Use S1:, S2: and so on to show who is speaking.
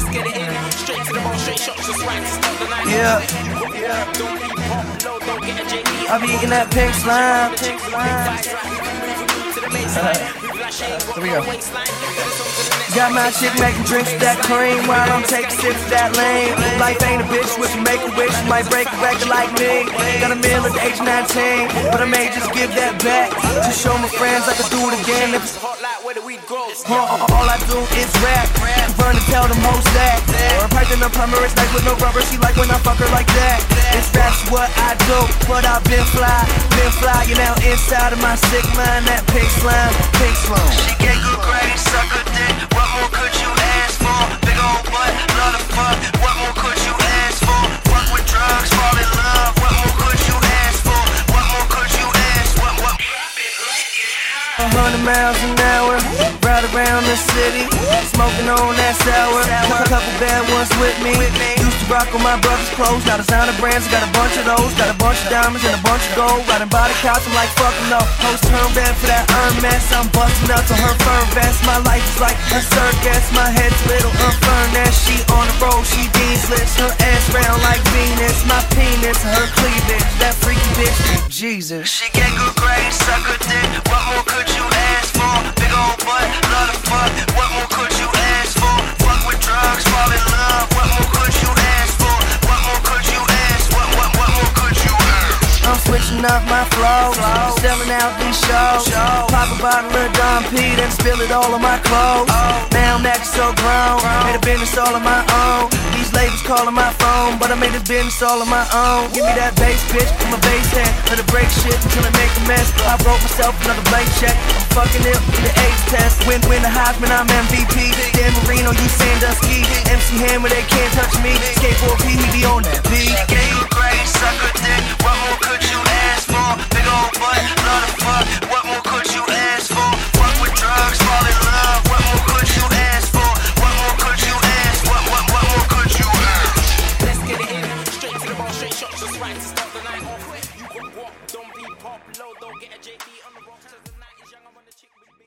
S1: let's get it in. Straight to the ball, straight shots, just right to the night.
S2: Yeah.
S1: Don't be pop low, don't get a JD.
S2: I be eating that pink slime.
S1: Pink slime. right? To the baseline. We
S2: go.
S1: the the
S2: Got my chick making drinks that cream while I'm taking sips that lane. Life ain't a bitch with you make a wish, might break a record like me. Got a meal at the age 19, but I may just give that back to show my friends I can do it again. If it's
S1: the.
S2: Huh, all I do is rap. Burn and tell them hoes that. Piping up her like with no rubber. She like when I fuck her like that. Rap's what I do, but I've been fly, been fly. You now inside of my sick mind, that pink slime, pink slime. She get good grades, suck a dick. What more could you ask for? Big old butt, love to fuck. What more could you ask for? Fuck with drugs, fall in love. What more could you ask for? What more could you ask? What what? A hundred miles an hour, ride around the city, smoking on that sour. A couple bad ones with me. Rock on my brother's clothes, now designer brands, got a bunch of those, got a bunch of diamonds and a bunch of gold. Riding by the couch, I'm like fucking no. Host turn red for that Hermes, I'm busting up to her fur vest. My life is like a circus, my head's little unfurnished. She on the road, she jeans lips, her ass round like Venus. My penis, her cleavage, that freaky bitch, Jesus. She get good grades, suck a dick. What more could you ask I'm up my flow, selling out these shows. Pop a bottle of Dom P, then spill it all on my clothes. Now I'm acting so grown, made a business all on my own. These labels calling my phone, but I made this business all on my own. Give me that bass, bitch, I'm a bass head. Let it break shit until I make a mess. I wrote myself another blank check. I'm fucking it with the AIDS test. Win, win the Heisman, I'm MVP. Dan Marino, you Sandusky. MC Hammer, they can't touch me. Skateboard P, he be on that beat. upload, don't get a JD on the
S1: rocks. cause the night is young, I'm on the chick with